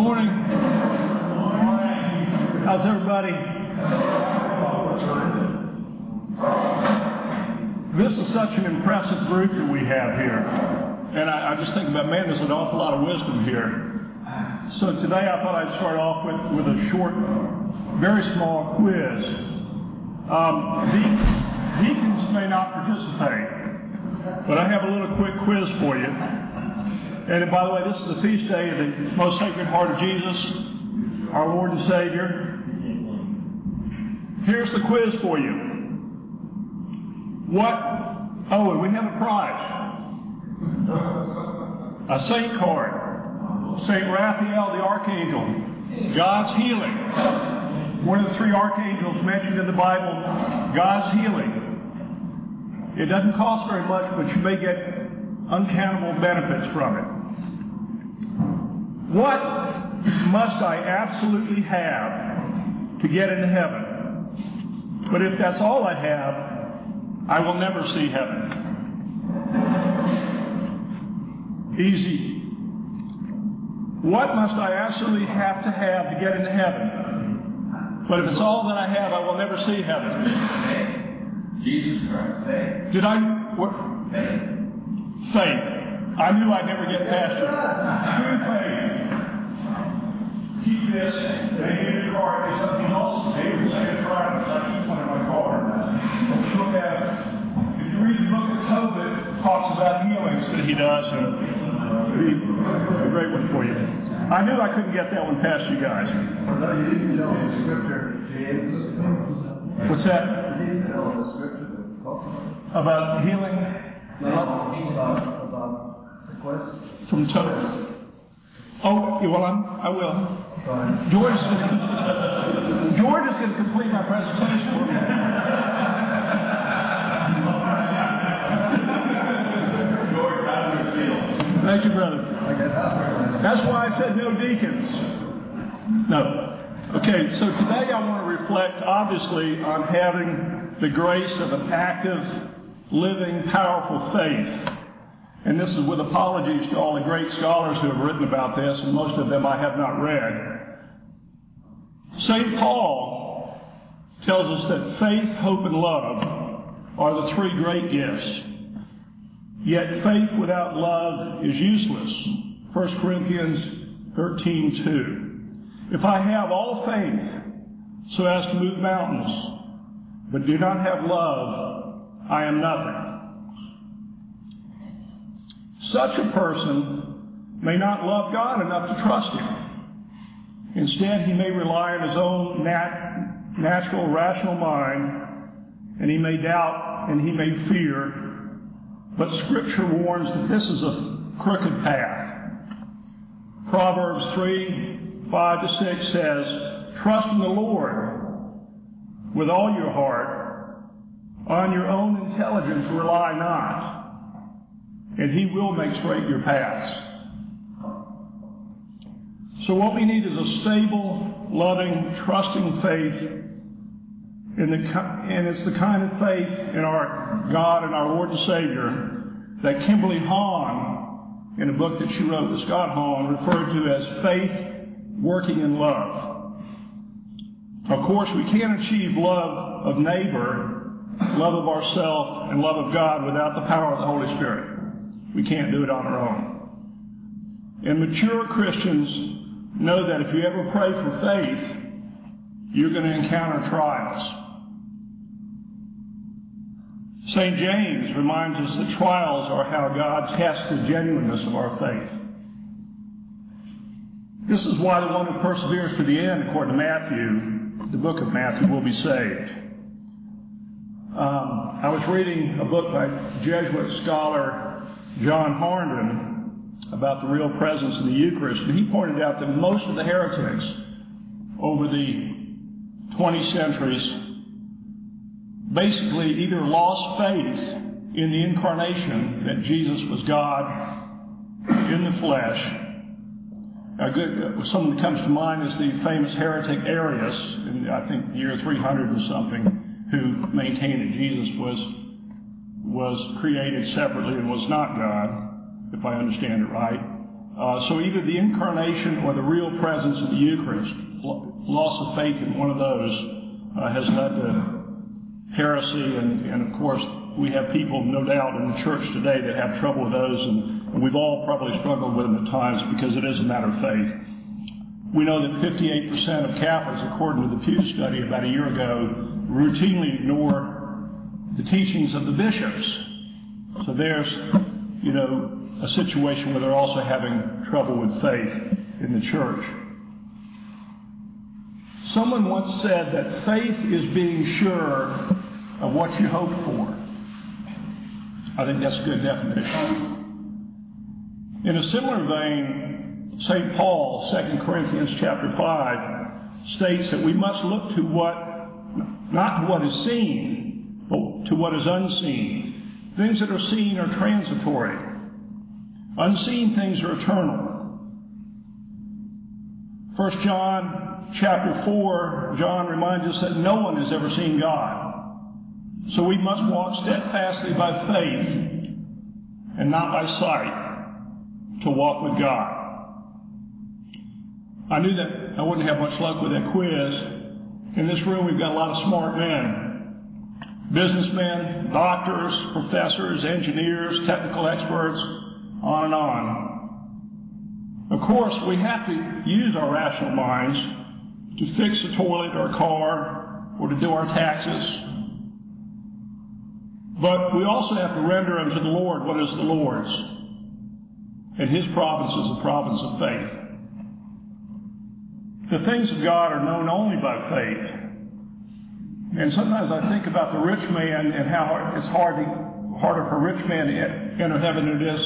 morning. How's everybody? This is such an impressive group that we have here. And I, I just think about, man, there's an awful lot of wisdom here. So today I thought I'd start off with, with a short, very small quiz. Um, deacons may not participate, but I have a little quick quiz for you. And by the way, this is the feast day of the most sacred heart of Jesus, our Lord and Savior. Here's the quiz for you. What? Oh, and we have a prize. A saint card. Saint Raphael the Archangel. God's healing. One of the three archangels mentioned in the Bible. God's healing. It doesn't cost very much, but you may get uncountable benefits from it. What must I absolutely have to get into heaven? But if that's all I have, I will never see heaven. Easy. What must I absolutely have to have to get into heaven? But if it's all that I have, I will never see heaven. Jesus Christ. Did I? What? Faith. I knew I'd never get past it. True faith. Keep this. They need a card. There's something else. They will say it's right. I keep one in my car. If you look at, if you read the book of Tobit, it talks about healings that he does, and be a great one for you. I knew I couldn't get that one past you guys. No, you didn't tell the scripture, James. What's that? You didn't tell the scripture About healing about, about, about the question. from Tobit. Oh, well, I'm, I will. George is going to George is going to complete my presentation for me. George, how do you feel? Thank you, brother. I got that. That's why I said no deacons. No. Okay, so today I want to reflect, obviously, on having the grace of an active, living, powerful faith. And this is with apologies to all the great scholars who have written about this, and most of them I have not read. St. Paul tells us that faith, hope, and love are the three great gifts. Yet faith without love is useless. 1 Corinthians 13:2. If I have all faith so as to move mountains, but do not have love, I am nothing. Such a person may not love God enough to trust Him. Instead, he may rely on his own nat- natural, rational mind, and he may doubt and he may fear. But Scripture warns that this is a crooked path. Proverbs 3 5 to 6 says, Trust in the Lord with all your heart. On your own intelligence rely not, and he will make straight your paths. So, what we need is a stable, loving, trusting faith. In the, and it's the kind of faith in our God and our Lord and Savior that Kimberly Hahn, in a book that she wrote with Scott Hahn, referred to as faith working in love. Of course, we can't achieve love of neighbor, love of ourself, and love of God without the power of the Holy Spirit. We can't do it on our own. And mature Christians know that if you ever pray for faith, you're going to encounter trials. St. James reminds us that trials are how God tests the genuineness of our faith. This is why the one who perseveres to the end, according to Matthew, the book of Matthew, will be saved. Um, I was reading a book by Jesuit scholar John Hardon about the real presence of the Eucharist, and he pointed out that most of the heretics over the 20 centuries basically either lost faith in the incarnation that Jesus was God in the flesh. Good, uh, someone that comes to mind is the famous heretic Arius, in I think the year 300 or something, who maintained that Jesus was was created separately and was not God, if I understand it right. Uh, so either the incarnation or the real presence of the Eucharist, loss of faith in one of those uh, has led to heresy, and, and of course we have people, no doubt, in the church today that have trouble with those, and, and we've all probably struggled with them at times because it is a matter of faith. We know that 58% of Catholics, according to the Pew study about a year ago, routinely ignore the teachings of the bishops. So there's, you know, a situation where they're also having trouble with faith in the church. Someone once said that faith is being sure of what you hope for. I think that's a good definition. In a similar vein, St. Paul, 2 Corinthians chapter 5, states that we must look to what, not what is seen, to what is unseen. Things that are seen are transitory. Unseen things are eternal. 1 John chapter 4, John reminds us that no one has ever seen God. So we must walk steadfastly by faith and not by sight to walk with God. I knew that I wouldn't have much luck with that quiz. In this room, we've got a lot of smart men businessmen, doctors, professors, engineers, technical experts, on and on. Of course, we have to use our rational minds to fix a toilet or car or to do our taxes but we also have to render unto the Lord what is the Lord's. And his province is the province of faith. The things of God are known only by faith. And sometimes I think about the rich man and how it's hard to, harder for a rich man to enter heaven than it is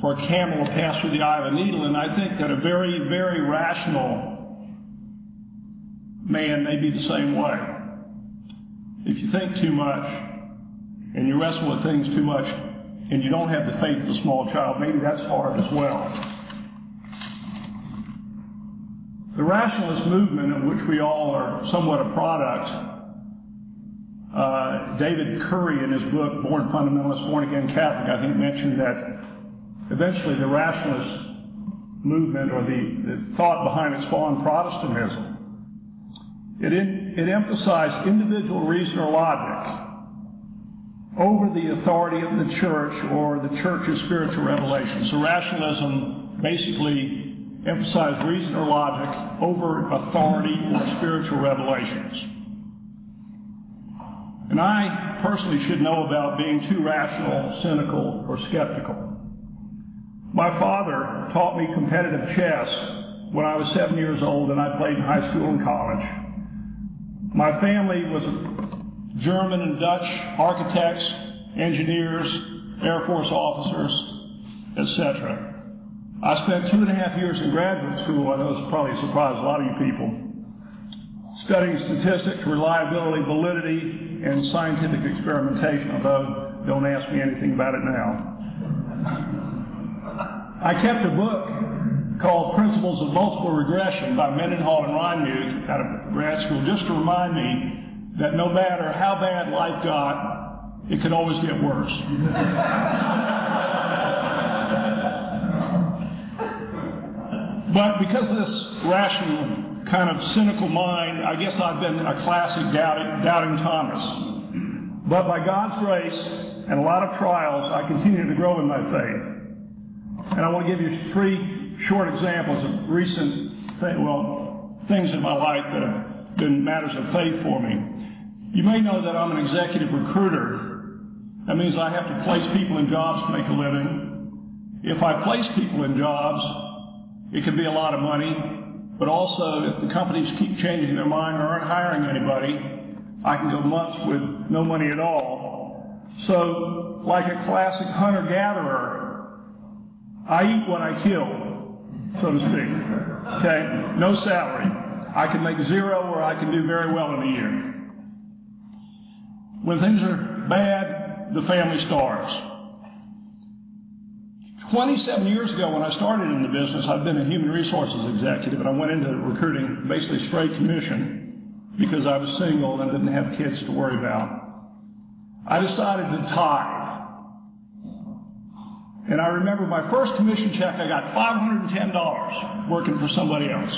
for a camel to pass through the eye of a needle. And I think that a very, very rational man may be the same way. If you think too much, and you wrestle with things too much and you don't have the faith of a small child, maybe that's hard as well. The rationalist movement, of which we all are somewhat a product, uh, David Currie, in his book Born Fundamentalist, Born Again Catholic, I think mentioned that eventually the rationalist movement or the, the thought behind it spawned Protestantism. It, in, it emphasized individual reason or logic over the authority of the church or the church's spiritual revelation. So rationalism basically emphasized reason or logic over authority or spiritual revelations. And I personally should know about being too rational, cynical, or skeptical. My father taught me competitive chess when I was seven years old and I played in high school and college. My family was German and Dutch architects, engineers, Air Force officers, etc. I spent two and a half years in graduate school. I know probably surprised a lot of you people. Studying statistics, reliability, validity, and scientific experimentation, although don't ask me anything about it now. I kept a book called Principles of Multiple Regression by Mendenhall and Reinmuth out of grad school just to remind me that no matter how bad life got, it could always get worse. but because of this rational, kind of cynical mind, I guess I've been a classic doubting, doubting Thomas. But by God's grace and a lot of trials, I continue to grow in my faith. And I want to give you three short examples of recent, well, things in my life that have been matters of faith for me. You may know that I'm an executive recruiter. That means I have to place people in jobs to make a living. If I place people in jobs, it can be a lot of money, but also if the companies keep changing their mind or aren't hiring anybody, I can go months with no money at all. So, like a classic hunter-gatherer, I eat what I kill, so to speak. Okay? No salary. I can make zero or I can do very well in a year. When things are bad, the family starves. 27 years ago, when I started in the business, I'd been a human resources executive, and I went into recruiting basically straight commission because I was single and didn't have kids to worry about. I decided to tithe. And I remember my first commission check, I got $510 working for somebody else.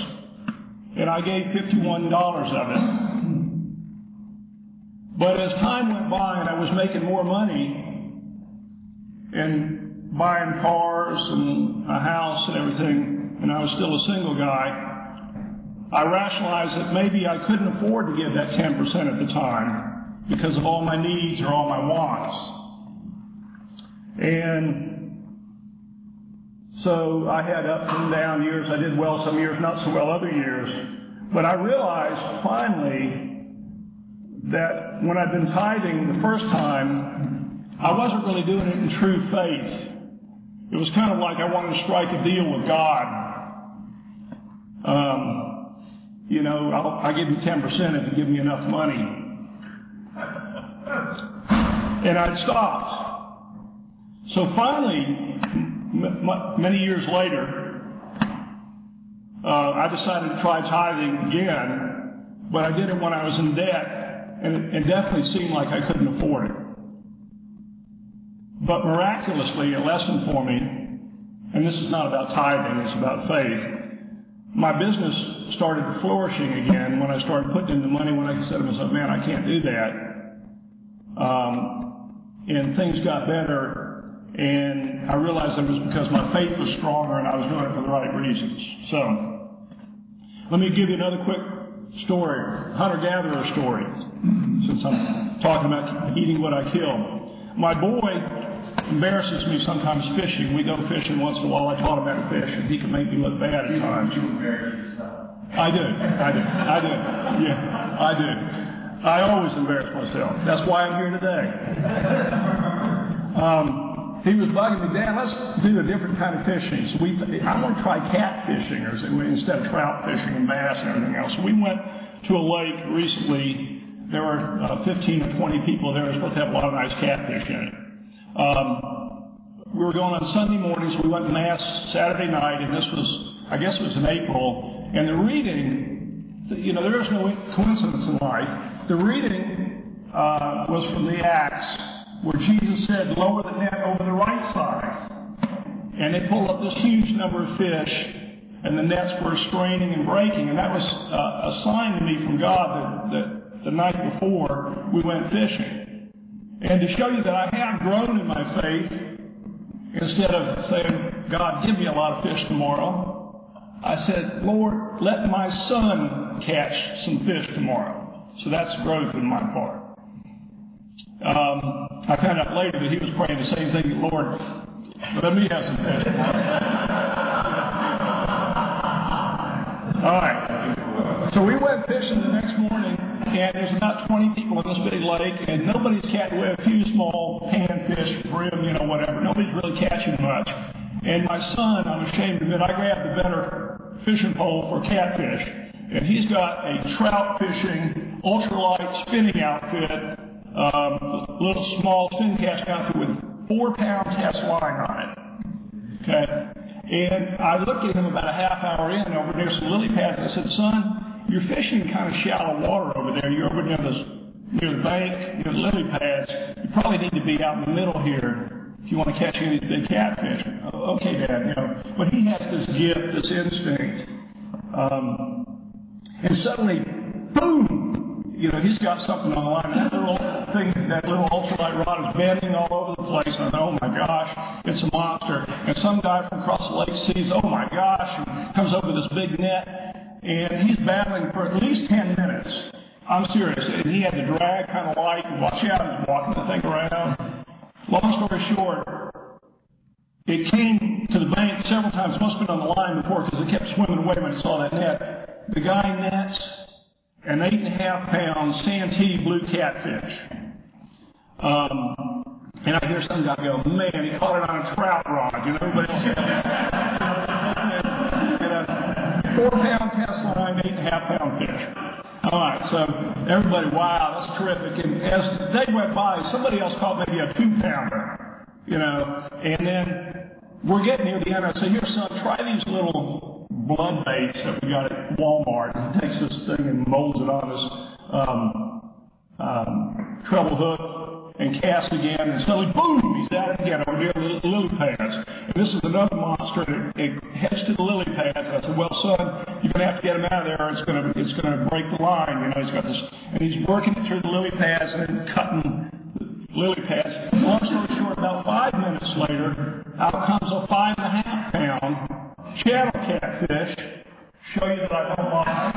And I gave $51 of it. But as time went by and I was making more money and buying cars and a house and everything, and I was still a single guy, I rationalized that maybe I couldn't afford to give that 10% at the time because of all my needs or all my wants. And so I had up and down years. I did well some years, not so well other years. But I realized finally that when I'd been tithing the first time, I wasn't really doing it in true faith. It was kind of like I wanted to strike a deal with God. Um, you know, I'll, I'll give you 10% if you give me enough money. And I'd stopped. So finally, m- m- many years later, uh, I decided to try tithing again, but I did it when I was in debt, and it, it definitely seemed like I couldn't afford it. But miraculously, a lesson for me, and this is not about tithing, it's about faith. My business started flourishing again when I started putting in the money when I said to myself, man, I can't do that. Um, and things got better and I realized it was because my faith was stronger and I was doing it for the right reasons. So, let me give you another quick story, hunter-gatherer story, since I'm talking about eating what I kill. My boy embarrasses me sometimes fishing. We go fishing once in a while. I taught him how to fish, and he can make me look bad at times. You embarrass yourself. I do. I do. I do. Yeah, I do. I always embarrass myself. That's why I'm here today. Um, he was bugging me, Dad, let's do a different kind of fishing. So we, I want to try catfishing or instead of trout fishing and bass and everything else. So we went to a lake recently. There were uh, 15 or 20 people there. It was supposed to have a lot of nice catfish in it. Um, we were going on Sunday mornings. We went to Mass Saturday night, and this was, I guess it was in April. And the reading, you know, there is no coincidence in life. The reading uh, was from the Acts where Jesus said, lower the net over the right side. And they pulled up this huge number of fish, and the nets were straining and breaking. And that was uh, a sign to me from God that, that the night before we went fishing. And to show you that I have grown in my faith, instead of saying, God, give me a lot of fish tomorrow, I said, Lord, let my son catch some fish tomorrow. So that's growth in my part. Um, I found out later that he was praying the same thing, Lord, let me have some fish. All right. So we went fishing the next morning, and there's about 20 people in this big lake, and nobody's catching. A few small panfish, brim, you know, whatever. Nobody's really catching much. And my son, I'm ashamed to admit, I grabbed the better fishing pole for catfish, and he's got a trout fishing ultralight spinning outfit um, little small spin cast outfit with four pound test line on it. Okay? And I looked at him about a half hour in over near some lily pads. And I said, son, you're fishing kind of shallow water over there. You're over near the, near the bank, near the lily pads. You probably need to be out in the middle here if you want to catch any of these big catfish. Okay, Dad, you know. But he has this gift, this instinct. Um, and suddenly, boom, you know, he's got something on the line. That little thing, that little ultralight rod is bending all over the place. And oh my gosh, it's a monster. And some guy from across the lake sees, oh my gosh, and comes over this big net. And he's battling for at least 10 minutes. I'm serious. And he had to drag kind of light and watch out. He's walking the thing around. Long story short, it came to the bank several times. Must have been on the line before because it kept swimming away when it saw that net. The guy nets an eight and a half pound Santee blue catfish. Um, and I hear some guy go, man, he caught it on a trout rod, you know, but four pound test line, eight and a half pound fish. All right, so everybody, wow, that's terrific. And as the day went by, somebody else caught maybe a two pounder, you know, and then we're getting near the end. I say, here, son, try these little blood baits that we got at Walmart. He takes this thing and molds it on his um, um, treble hook, and cast again, and suddenly, boom, he's at it again over near the lily pads. And this is another monster, it, heads to the lily pads. And I said, well, son, you're going to have to get him out of there, it's going to, it's going to break the line. You know, he's got this, and he's working through the lily pads and cutting lily pads. Long story short, about five minutes later, out comes a five and a half pound channel catfish. Show you that I don't lie.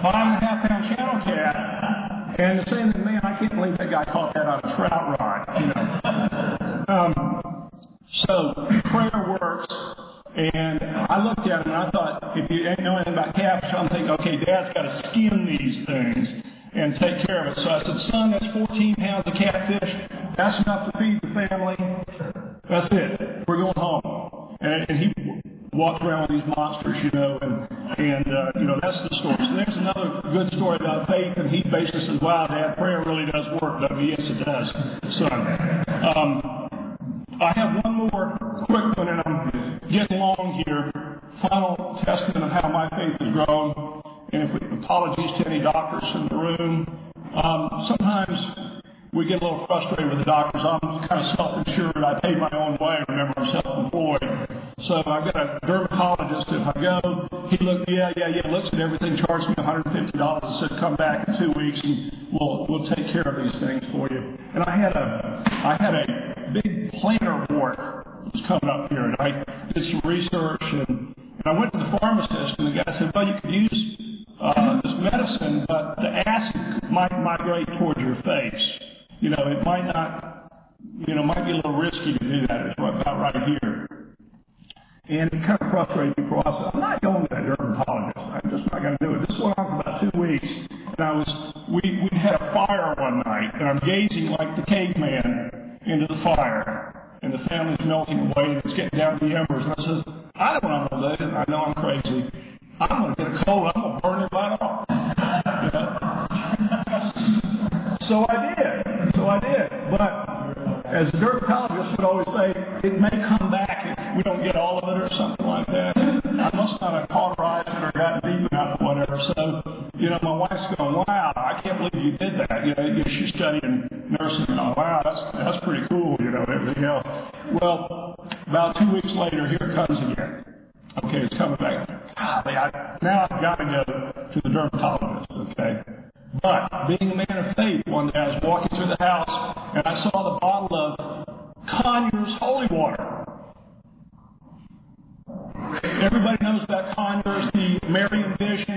five and a half pound channel cat. And the saying that, man, I can't believe that guy caught that on a trout rod. You know. Um, so prayer works. And I looked at him and I thought, if you ain't know anything about catfish, I'm thinking, okay, Dad's got to skin these things and take care of it. So I said, son, that's 14 pounds of catfish. That's enough to feed the family. That's it. We're going home. And, and he walked around with these monsters, you know, and, and uh, you know, that's the story. So there's another good story about faith, he says, wow, Dad, prayer really does work, doesn't? Yes, it does, son. Um, I have one more quick one, and I'm getting long here. Final testament of how my faith has grown. And if we, apologies to any doctors in the room. Um, sometimes we get a little frustrated with the doctors. I'm kind of self-insured. I pay my own way. Remember, I'm self-employed. So I've got a dermatologist. If I go, he looked, yeah, yeah, yeah, looks at everything, charged me $150 and said, come back in two weeks and we'll, we'll take care of these things for you. And I had a, I had a big plantar wart that was coming up here and I did some research and, and I went to the pharmacist and the guy said, well, you could use uh, this medicine, but the acid might migrate towards your face. You know, it might not, you know, might be a little risky to do that. It's right, about right here. And it kind of frustrated me for a while. So I'm not going to a dermatologist. I'm just not going to do it. This went on for about two weeks. And I was, we, we had a fire one night, and I'm gazing like the caveman into the fire. And the family's melting away, and it's getting down to the embers. And I says, I don't know what I'm going. I know I'm crazy. I'm going to get a cold. I'm going to burn it right off. So I did. So I did. But as a dermatologist would always say, it may come back if we don't get all of it or wife's going, wow, I can't believe you did that. You know, she's studying nursing. Oh, wow, that's, that's pretty cool, you know, everything else. Well, about two weeks later, here it comes again. Okay, it's coming back. Golly, I, now I've got to go to the dermatologist, okay? But being a man of faith, one day I was walking through the house and I saw the bottle of Conyers holy water. Everybody knows about Conyers, the Marian Visions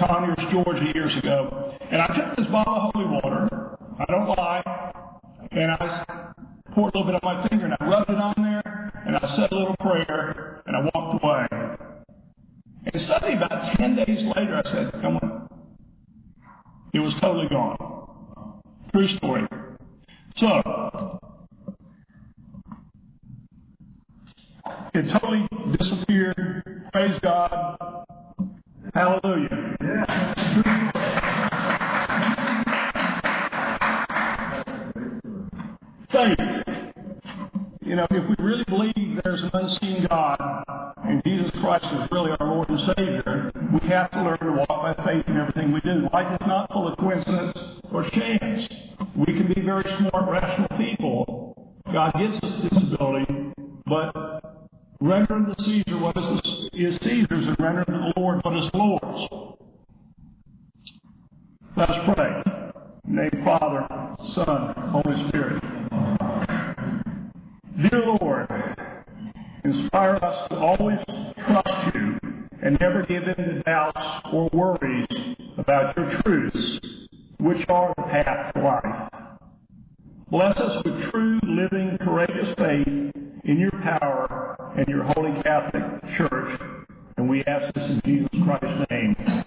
Conyers, Georgia years ago. And I took this bottle of holy water, I don't lie, and I poured a little bit on my finger and I rubbed it on there and I said a little prayer and I walked away. And suddenly, about 10 days later, I said, Come on. It was totally gone. True story. So, it totally disappeared. Praise God. Hallelujah. Faith. You know, if we really believe there's an unseen God and Jesus Christ is really what is Lord's. Let us pray. Name Father, Son, Holy Spirit. Dear Lord, inspire us to always trust you and never give in to doubts or worries about your truths, which are the path to life. Bless us with true, living, courageous faith in your power and your holy Catholic Church. And we ask this in Jesus Christ's name.